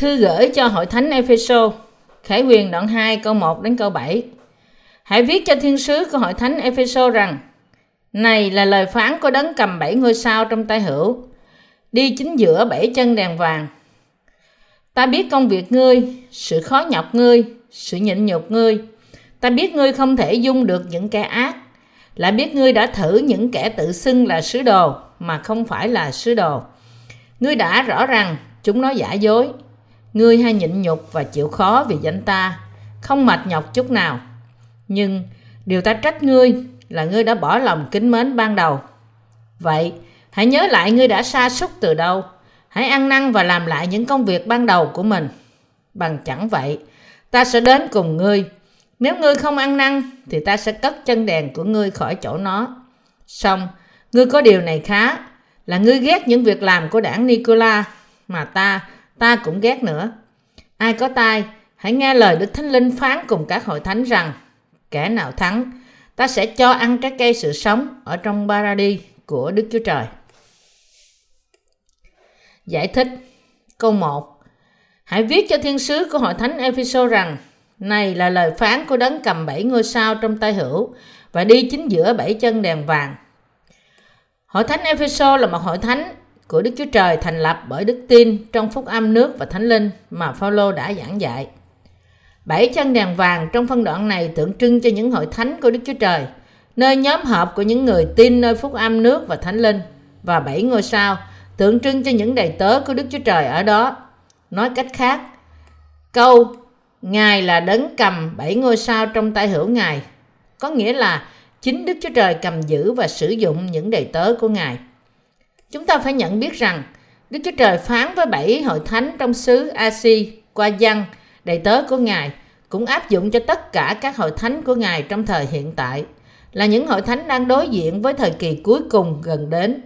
Thư gửi cho hội thánh Epheso, Khải Quyền đoạn 2 câu 1 đến câu 7. Hãy viết cho thiên sứ của hội thánh Epheso rằng: Này là lời phán của đấng cầm bảy ngôi sao trong tay hữu, đi chính giữa bảy chân đèn vàng. Ta biết công việc ngươi, sự khó nhọc ngươi, sự nhịn nhục ngươi. Ta biết ngươi không thể dung được những kẻ ác, lại biết ngươi đã thử những kẻ tự xưng là sứ đồ mà không phải là sứ đồ. Ngươi đã rõ rằng chúng nó giả dối. Ngươi hay nhịn nhục và chịu khó vì danh ta, không mệt nhọc chút nào. Nhưng điều ta trách ngươi là ngươi đã bỏ lòng kính mến ban đầu. Vậy, hãy nhớ lại ngươi đã sa sút từ đâu. Hãy ăn năn và làm lại những công việc ban đầu của mình. Bằng chẳng vậy, ta sẽ đến cùng ngươi. Nếu ngươi không ăn năn, thì ta sẽ cất chân đèn của ngươi khỏi chỗ nó. Xong, ngươi có điều này khá, là ngươi ghét những việc làm của đảng Nicola, mà ta, ta cũng ghét nữa. Ai có tai, hãy nghe lời Đức Thánh Linh phán cùng các hội thánh rằng, kẻ nào thắng, ta sẽ cho ăn trái cây sự sống ở trong Paradis của Đức Chúa Trời. Giải thích Câu 1 Hãy viết cho thiên sứ của hội thánh Epheso rằng Này là lời phán của đấng cầm bảy ngôi sao trong tay hữu và đi chính giữa bảy chân đèn vàng. Hội thánh Epheso là một hội thánh của Đức Chúa Trời thành lập bởi đức tin trong phúc âm nước và thánh linh mà Phaolô đã giảng dạy. Bảy chân đèn vàng trong phân đoạn này tượng trưng cho những hội thánh của Đức Chúa Trời, nơi nhóm họp của những người tin nơi phúc âm nước và thánh linh và bảy ngôi sao tượng trưng cho những đầy tớ của Đức Chúa Trời ở đó. Nói cách khác, câu Ngài là đấng cầm bảy ngôi sao trong tay hữu Ngài, có nghĩa là chính Đức Chúa Trời cầm giữ và sử dụng những đầy tớ của Ngài. Chúng ta phải nhận biết rằng, Đức Chúa Trời phán với bảy hội thánh trong xứ Asi qua dân đầy tớ của Ngài, cũng áp dụng cho tất cả các hội thánh của Ngài trong thời hiện tại, là những hội thánh đang đối diện với thời kỳ cuối cùng gần đến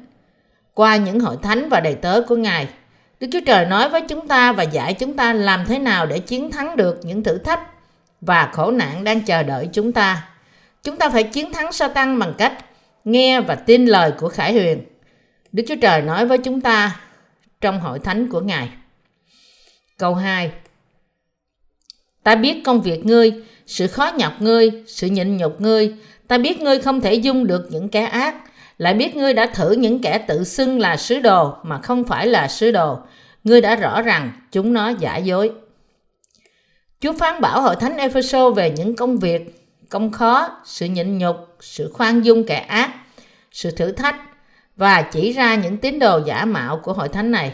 qua những hội thánh và đầy tớ của Ngài. Đức Chúa Trời nói với chúng ta và dạy chúng ta làm thế nào để chiến thắng được những thử thách và khổ nạn đang chờ đợi chúng ta. Chúng ta phải chiến thắng Satan bằng cách nghe và tin lời của Khải Huyền. Đức Chúa Trời nói với chúng ta trong hội thánh của Ngài. Câu 2 Ta biết công việc ngươi, sự khó nhọc ngươi, sự nhịn nhục ngươi. Ta biết ngươi không thể dung được những kẻ ác, lại biết ngươi đã thử những kẻ tự xưng là sứ đồ mà không phải là sứ đồ. Ngươi đã rõ rằng chúng nó giả dối. Chúa phán bảo hội thánh Epheso về những công việc, công khó, sự nhịn nhục, sự khoan dung kẻ ác, sự thử thách và chỉ ra những tín đồ giả mạo của hội thánh này.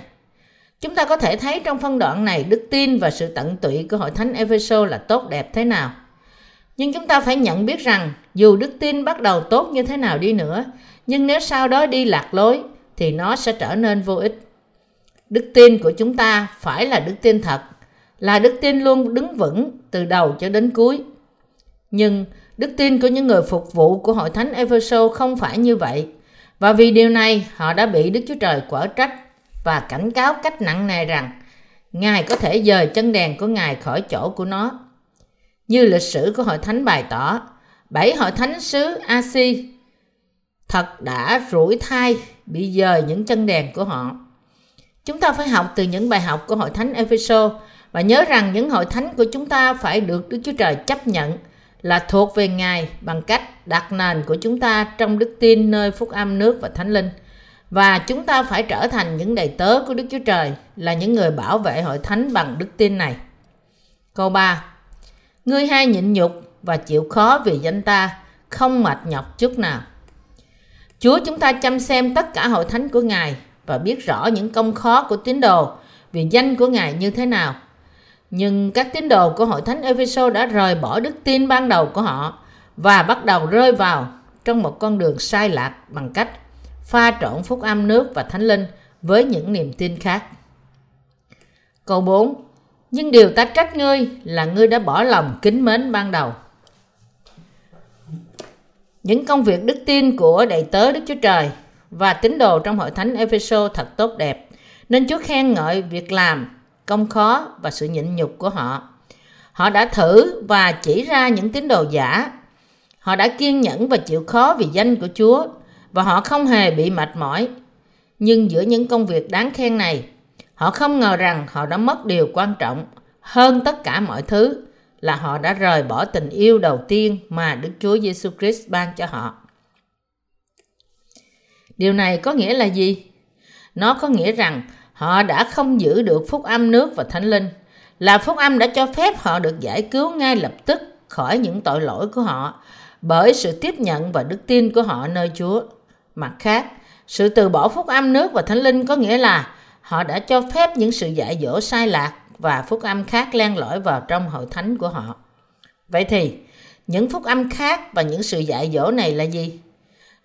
Chúng ta có thể thấy trong phân đoạn này đức tin và sự tận tụy của hội thánh Epheso là tốt đẹp thế nào. Nhưng chúng ta phải nhận biết rằng dù đức tin bắt đầu tốt như thế nào đi nữa, nhưng nếu sau đó đi lạc lối thì nó sẽ trở nên vô ích. Đức tin của chúng ta phải là đức tin thật, là đức tin luôn đứng vững từ đầu cho đến cuối. Nhưng đức tin của những người phục vụ của hội thánh Epheso không phải như vậy. Và vì điều này, họ đã bị Đức Chúa Trời quở trách và cảnh cáo cách nặng nề rằng Ngài có thể dời chân đèn của Ngài khỏi chỗ của nó. Như lịch sử của hội thánh bày tỏ, bảy hội thánh xứ Asi thật đã rủi thai bị dời những chân đèn của họ. Chúng ta phải học từ những bài học của hội thánh Epheso và nhớ rằng những hội thánh của chúng ta phải được Đức Chúa Trời chấp nhận là thuộc về Ngài bằng cách đặt nền của chúng ta trong đức tin nơi phúc âm nước và thánh linh. Và chúng ta phải trở thành những đầy tớ của Đức Chúa Trời là những người bảo vệ hội thánh bằng đức tin này. Câu 3 Ngươi hay nhịn nhục và chịu khó vì danh ta, không mệt nhọc chút nào. Chúa chúng ta chăm xem tất cả hội thánh của Ngài và biết rõ những công khó của tín đồ vì danh của Ngài như thế nào. Nhưng các tín đồ của hội thánh Epheso đã rời bỏ đức tin ban đầu của họ và bắt đầu rơi vào trong một con đường sai lạc bằng cách pha trộn phúc âm nước và thánh linh với những niềm tin khác. Câu 4 Nhưng điều ta trách ngươi là ngươi đã bỏ lòng kính mến ban đầu. Những công việc đức tin của đầy tớ Đức Chúa Trời và tín đồ trong hội thánh Epheso thật tốt đẹp, nên Chúa khen ngợi việc làm, công khó và sự nhịn nhục của họ. Họ đã thử và chỉ ra những tín đồ giả. Họ đã kiên nhẫn và chịu khó vì danh của Chúa và họ không hề bị mệt mỏi. Nhưng giữa những công việc đáng khen này, Họ không ngờ rằng họ đã mất điều quan trọng hơn tất cả mọi thứ là họ đã rời bỏ tình yêu đầu tiên mà Đức Chúa Giêsu Christ ban cho họ. Điều này có nghĩa là gì? Nó có nghĩa rằng họ đã không giữ được phúc âm nước và thánh linh. Là phúc âm đã cho phép họ được giải cứu ngay lập tức khỏi những tội lỗi của họ bởi sự tiếp nhận và đức tin của họ nơi Chúa. Mặt khác, sự từ bỏ phúc âm nước và thánh linh có nghĩa là họ đã cho phép những sự dạy dỗ sai lạc và phúc âm khác len lỏi vào trong hội thánh của họ. Vậy thì, những phúc âm khác và những sự dạy dỗ này là gì?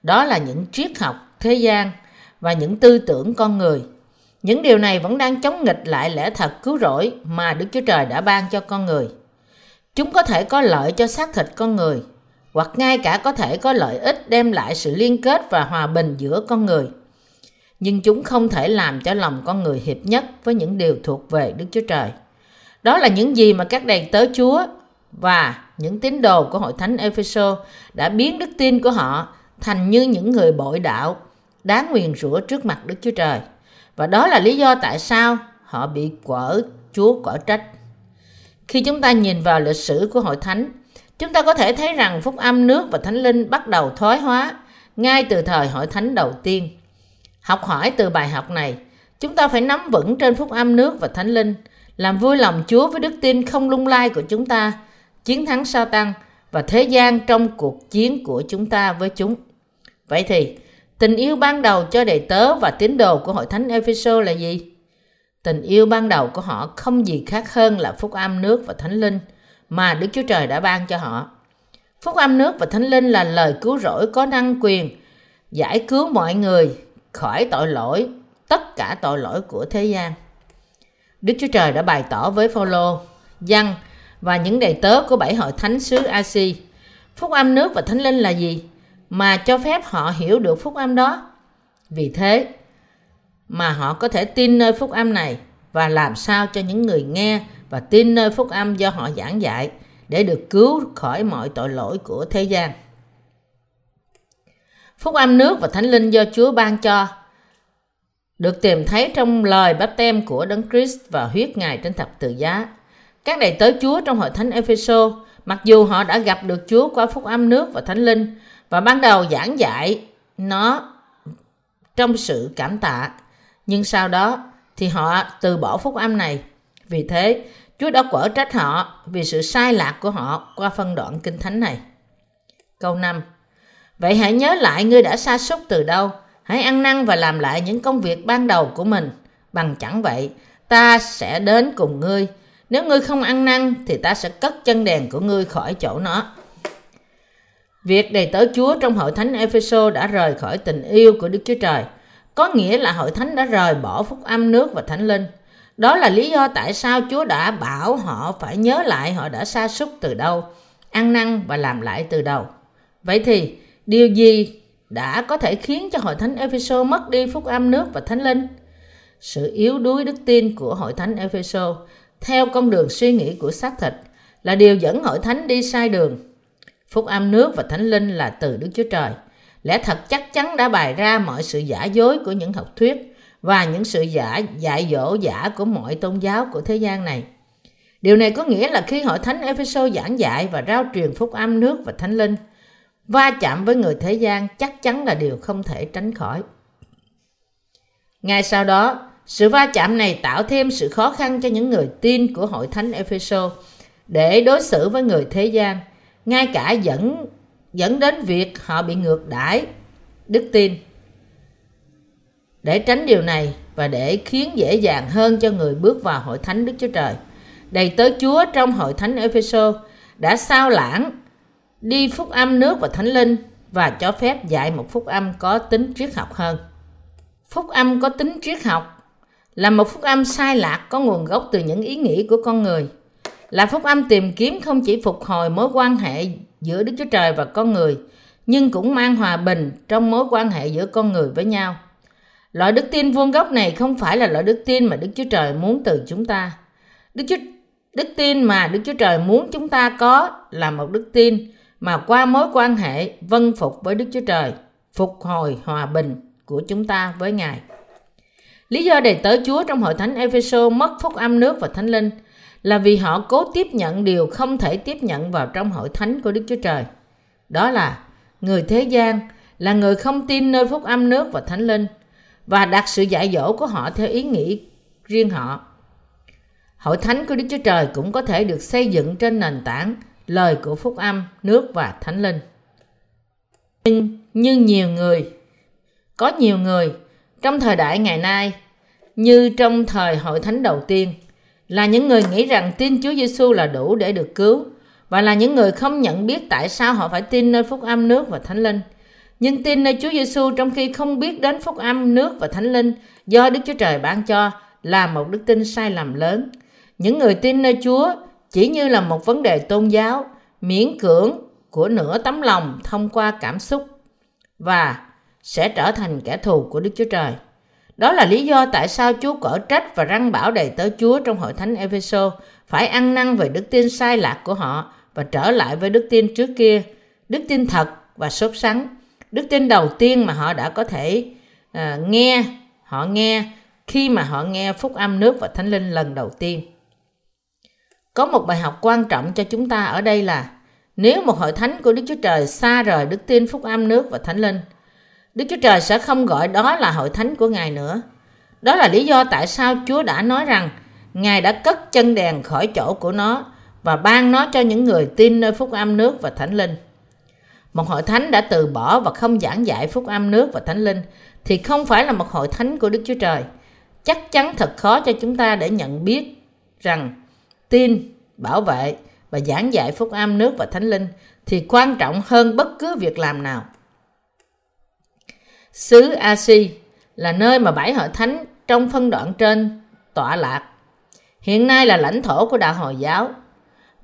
Đó là những triết học, thế gian và những tư tưởng con người. Những điều này vẫn đang chống nghịch lại lẽ thật cứu rỗi mà Đức Chúa Trời đã ban cho con người. Chúng có thể có lợi cho xác thịt con người, hoặc ngay cả có thể có lợi ích đem lại sự liên kết và hòa bình giữa con người. Nhưng chúng không thể làm cho lòng con người hiệp nhất với những điều thuộc về Đức Chúa Trời. Đó là những gì mà các đầy tớ Chúa và những tín đồ của hội thánh Epheso đã biến đức tin của họ thành như những người bội đạo đáng nguyền rủa trước mặt Đức Chúa Trời. Và đó là lý do tại sao họ bị quở Chúa quở trách. Khi chúng ta nhìn vào lịch sử của hội thánh, chúng ta có thể thấy rằng phúc âm nước và thánh linh bắt đầu thoái hóa ngay từ thời hội thánh đầu tiên. Học hỏi từ bài học này, chúng ta phải nắm vững trên phúc âm nước và thánh linh, làm vui lòng Chúa với đức tin không lung lai của chúng ta, chiến thắng sao tăng và thế gian trong cuộc chiến của chúng ta với chúng. Vậy thì, tình yêu ban đầu cho đầy tớ và tín đồ của hội thánh Epheso là gì? Tình yêu ban đầu của họ không gì khác hơn là phúc âm nước và thánh linh mà Đức Chúa Trời đã ban cho họ. Phúc âm nước và thánh linh là lời cứu rỗi có năng quyền giải cứu mọi người khỏi tội lỗi, tất cả tội lỗi của thế gian. Đức Chúa Trời đã bày tỏ với Phaolô, Giăng và những đầy tớ của bảy hội thánh xứ Asi. Phúc âm nước và thánh linh là gì? Mà cho phép họ hiểu được phúc âm đó. Vì thế mà họ có thể tin nơi phúc âm này và làm sao cho những người nghe và tin nơi phúc âm do họ giảng dạy để được cứu khỏi mọi tội lỗi của thế gian. Phúc âm nước và thánh linh do Chúa ban cho được tìm thấy trong lời báp tem của Đấng Christ và huyết Ngài trên thập tự giá. Các đầy tớ Chúa trong hội thánh Epheso, mặc dù họ đã gặp được Chúa qua phúc âm nước và thánh linh và ban đầu giảng dạy nó trong sự cảm tạ, nhưng sau đó thì họ từ bỏ phúc âm này. Vì thế, Chúa đã quở trách họ vì sự sai lạc của họ qua phân đoạn kinh thánh này. Câu 5 Vậy hãy nhớ lại ngươi đã sa sút từ đâu, hãy ăn năn và làm lại những công việc ban đầu của mình. Bằng chẳng vậy, ta sẽ đến cùng ngươi. Nếu ngươi không ăn năn thì ta sẽ cất chân đèn của ngươi khỏi chỗ nó. Việc đầy tớ Chúa trong hội thánh Epheso đã rời khỏi tình yêu của Đức Chúa Trời, có nghĩa là hội thánh đã rời bỏ phúc âm nước và thánh linh. Đó là lý do tại sao Chúa đã bảo họ phải nhớ lại họ đã sa sút từ đâu, ăn năn và làm lại từ đầu. Vậy thì, điều gì đã có thể khiến cho hội thánh Epheso mất đi phúc âm nước và thánh linh? Sự yếu đuối đức tin của hội thánh Epheso theo con đường suy nghĩ của xác thịt là điều dẫn hội thánh đi sai đường. Phúc âm nước và thánh linh là từ Đức Chúa Trời. Lẽ thật chắc chắn đã bày ra mọi sự giả dối của những học thuyết và những sự giả dạy dỗ giả của mọi tôn giáo của thế gian này. Điều này có nghĩa là khi hội thánh Epheso giảng dạy và rao truyền phúc âm nước và thánh linh, va chạm với người thế gian chắc chắn là điều không thể tránh khỏi. Ngay sau đó, sự va chạm này tạo thêm sự khó khăn cho những người tin của hội thánh Epheso để đối xử với người thế gian, ngay cả dẫn dẫn đến việc họ bị ngược đãi đức tin. Để tránh điều này và để khiến dễ dàng hơn cho người bước vào hội thánh Đức Chúa Trời, đầy tớ Chúa trong hội thánh Epheso đã sao lãng đi phúc âm nước và thánh linh và cho phép dạy một phúc âm có tính triết học hơn. Phúc âm có tính triết học là một phúc âm sai lạc có nguồn gốc từ những ý nghĩ của con người. Là phúc âm tìm kiếm không chỉ phục hồi mối quan hệ giữa Đức Chúa Trời và con người, nhưng cũng mang hòa bình trong mối quan hệ giữa con người với nhau. Loại đức tin vuông gốc này không phải là loại đức tin mà Đức Chúa Trời muốn từ chúng ta. Đức Chúa Đức tin mà Đức Chúa Trời muốn chúng ta có là một đức tin mà qua mối quan hệ vân phục với Đức Chúa Trời, phục hồi hòa bình của chúng ta với Ngài. Lý do để tới Chúa trong hội thánh Ephesos mất phúc âm nước và thánh linh là vì họ cố tiếp nhận điều không thể tiếp nhận vào trong hội thánh của Đức Chúa Trời. Đó là người thế gian là người không tin nơi phúc âm nước và thánh linh và đặt sự dạy dỗ của họ theo ý nghĩ riêng họ. Hội thánh của Đức Chúa Trời cũng có thể được xây dựng trên nền tảng lời của phúc âm, nước và thánh linh. Nhưng như nhiều người, có nhiều người trong thời đại ngày nay như trong thời hội thánh đầu tiên là những người nghĩ rằng tin Chúa Giêsu là đủ để được cứu, và là những người không nhận biết tại sao họ phải tin nơi phúc âm nước và thánh linh. Nhưng tin nơi Chúa Giêsu trong khi không biết đến phúc âm nước và thánh linh do Đức Chúa Trời ban cho là một đức tin sai lầm lớn. Những người tin nơi Chúa chỉ như là một vấn đề tôn giáo, miễn cưỡng của nửa tấm lòng thông qua cảm xúc và sẽ trở thành kẻ thù của Đức Chúa Trời. Đó là lý do tại sao Chúa cở trách và răng bảo đầy tớ Chúa trong hội thánh Epheso phải ăn năn về đức tin sai lạc của họ và trở lại với đức tin trước kia, đức tin thật và sốt sắng, đức tin đầu tiên mà họ đã có thể uh, nghe, họ nghe khi mà họ nghe phúc âm nước và thánh linh lần đầu tiên. Có một bài học quan trọng cho chúng ta ở đây là nếu một hội thánh của Đức Chúa Trời xa rời đức tin phúc âm nước và thánh linh, Đức Chúa Trời sẽ không gọi đó là hội thánh của Ngài nữa. Đó là lý do tại sao Chúa đã nói rằng Ngài đã cất chân đèn khỏi chỗ của nó và ban nó cho những người tin nơi phúc âm nước và thánh linh. Một hội thánh đã từ bỏ và không giảng dạy phúc âm nước và thánh linh thì không phải là một hội thánh của Đức Chúa Trời. Chắc chắn thật khó cho chúng ta để nhận biết rằng tin, bảo vệ và giảng dạy phúc âm nước và thánh linh thì quan trọng hơn bất cứ việc làm nào. Xứ Asi là nơi mà bảy hội thánh trong phân đoạn trên tọa lạc. Hiện nay là lãnh thổ của đạo Hồi giáo.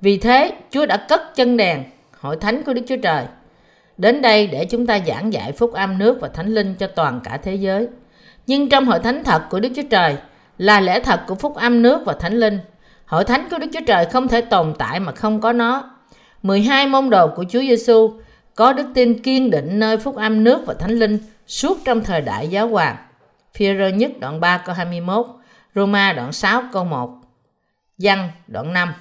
Vì thế, Chúa đã cất chân đèn, hội thánh của Đức Chúa Trời, đến đây để chúng ta giảng dạy phúc âm nước và thánh linh cho toàn cả thế giới. Nhưng trong hội thánh thật của Đức Chúa Trời là lẽ thật của phúc âm nước và thánh linh. Hội thánh của Đức Chúa Trời không thể tồn tại mà không có nó. 12 môn đồ của Chúa Giêsu có đức tin kiên định nơi phúc âm nước và thánh linh suốt trong thời đại giáo hoàng. Phi-rơ nhất đoạn 3 câu 21, Roma đoạn 6 câu 1, Văn đoạn 5.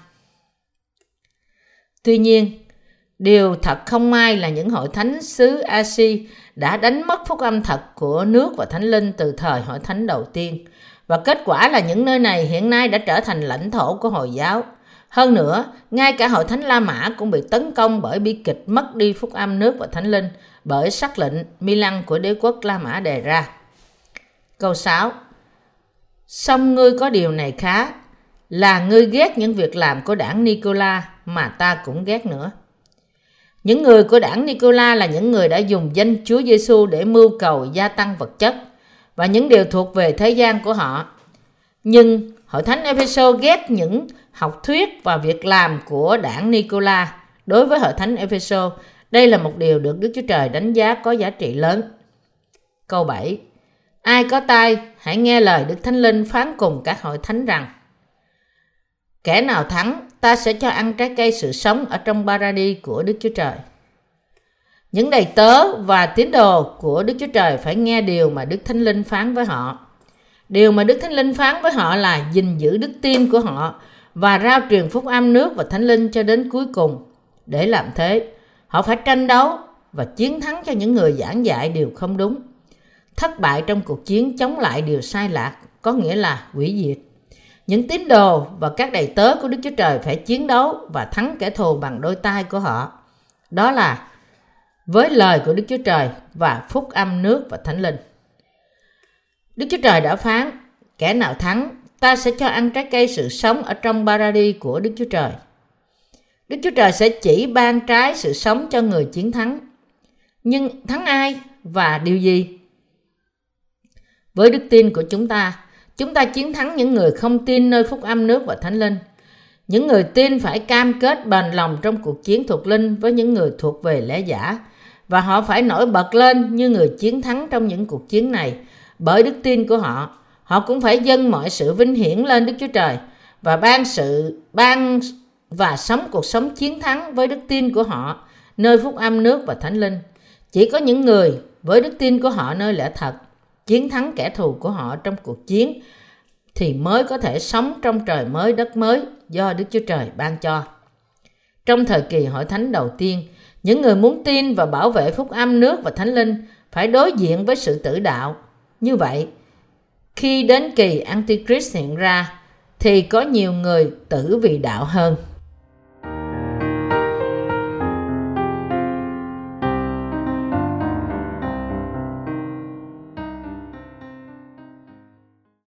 Tuy nhiên, điều thật không may là những hội thánh xứ Asi đã đánh mất phúc âm thật của nước và thánh linh từ thời hội thánh đầu tiên. Và kết quả là những nơi này hiện nay đã trở thành lãnh thổ của Hồi giáo. Hơn nữa, ngay cả hội thánh La Mã cũng bị tấn công bởi bi kịch mất đi phúc âm nước và thánh linh bởi sắc lệnh Milan của đế quốc La Mã đề ra. Câu 6 Song ngươi có điều này khá, là ngươi ghét những việc làm của đảng Nicola mà ta cũng ghét nữa. Những người của đảng Nicola là những người đã dùng danh Chúa Giêsu để mưu cầu gia tăng vật chất và những điều thuộc về thế gian của họ. Nhưng hội thánh Epheso ghét những học thuyết và việc làm của đảng Nicola. Đối với hội thánh Epheso đây là một điều được Đức Chúa Trời đánh giá có giá trị lớn. Câu 7 Ai có tai, hãy nghe lời Đức Thánh Linh phán cùng các hội thánh rằng Kẻ nào thắng, ta sẽ cho ăn trái cây sự sống ở trong Paradis của Đức Chúa Trời. Những đầy tớ và tín đồ của Đức Chúa Trời phải nghe điều mà Đức Thánh Linh phán với họ. Điều mà Đức Thánh Linh phán với họ là gìn giữ đức tin của họ và rao truyền phúc âm nước và Thánh Linh cho đến cuối cùng. Để làm thế, họ phải tranh đấu và chiến thắng cho những người giảng dạy điều không đúng. Thất bại trong cuộc chiến chống lại điều sai lạc có nghĩa là hủy diệt. Những tín đồ và các đầy tớ của Đức Chúa Trời phải chiến đấu và thắng kẻ thù bằng đôi tay của họ. Đó là với lời của Đức Chúa Trời và phúc âm nước và thánh linh. Đức Chúa Trời đã phán, kẻ nào thắng, ta sẽ cho ăn trái cây sự sống ở trong Paradis của Đức Chúa Trời. Đức Chúa Trời sẽ chỉ ban trái sự sống cho người chiến thắng. Nhưng thắng ai và điều gì? Với đức tin của chúng ta, chúng ta chiến thắng những người không tin nơi phúc âm nước và thánh linh. Những người tin phải cam kết bền lòng trong cuộc chiến thuộc linh với những người thuộc về lẽ giả và họ phải nổi bật lên như người chiến thắng trong những cuộc chiến này bởi đức tin của họ. Họ cũng phải dâng mọi sự vinh hiển lên Đức Chúa Trời và ban sự ban và sống cuộc sống chiến thắng với đức tin của họ nơi phúc âm nước và thánh linh. Chỉ có những người với đức tin của họ nơi lẽ thật chiến thắng kẻ thù của họ trong cuộc chiến thì mới có thể sống trong trời mới đất mới do Đức Chúa Trời ban cho. Trong thời kỳ hội thánh đầu tiên, những người muốn tin và bảo vệ phúc âm nước và thánh linh phải đối diện với sự tử đạo. Như vậy, khi đến kỳ Antichrist hiện ra, thì có nhiều người tử vì đạo hơn.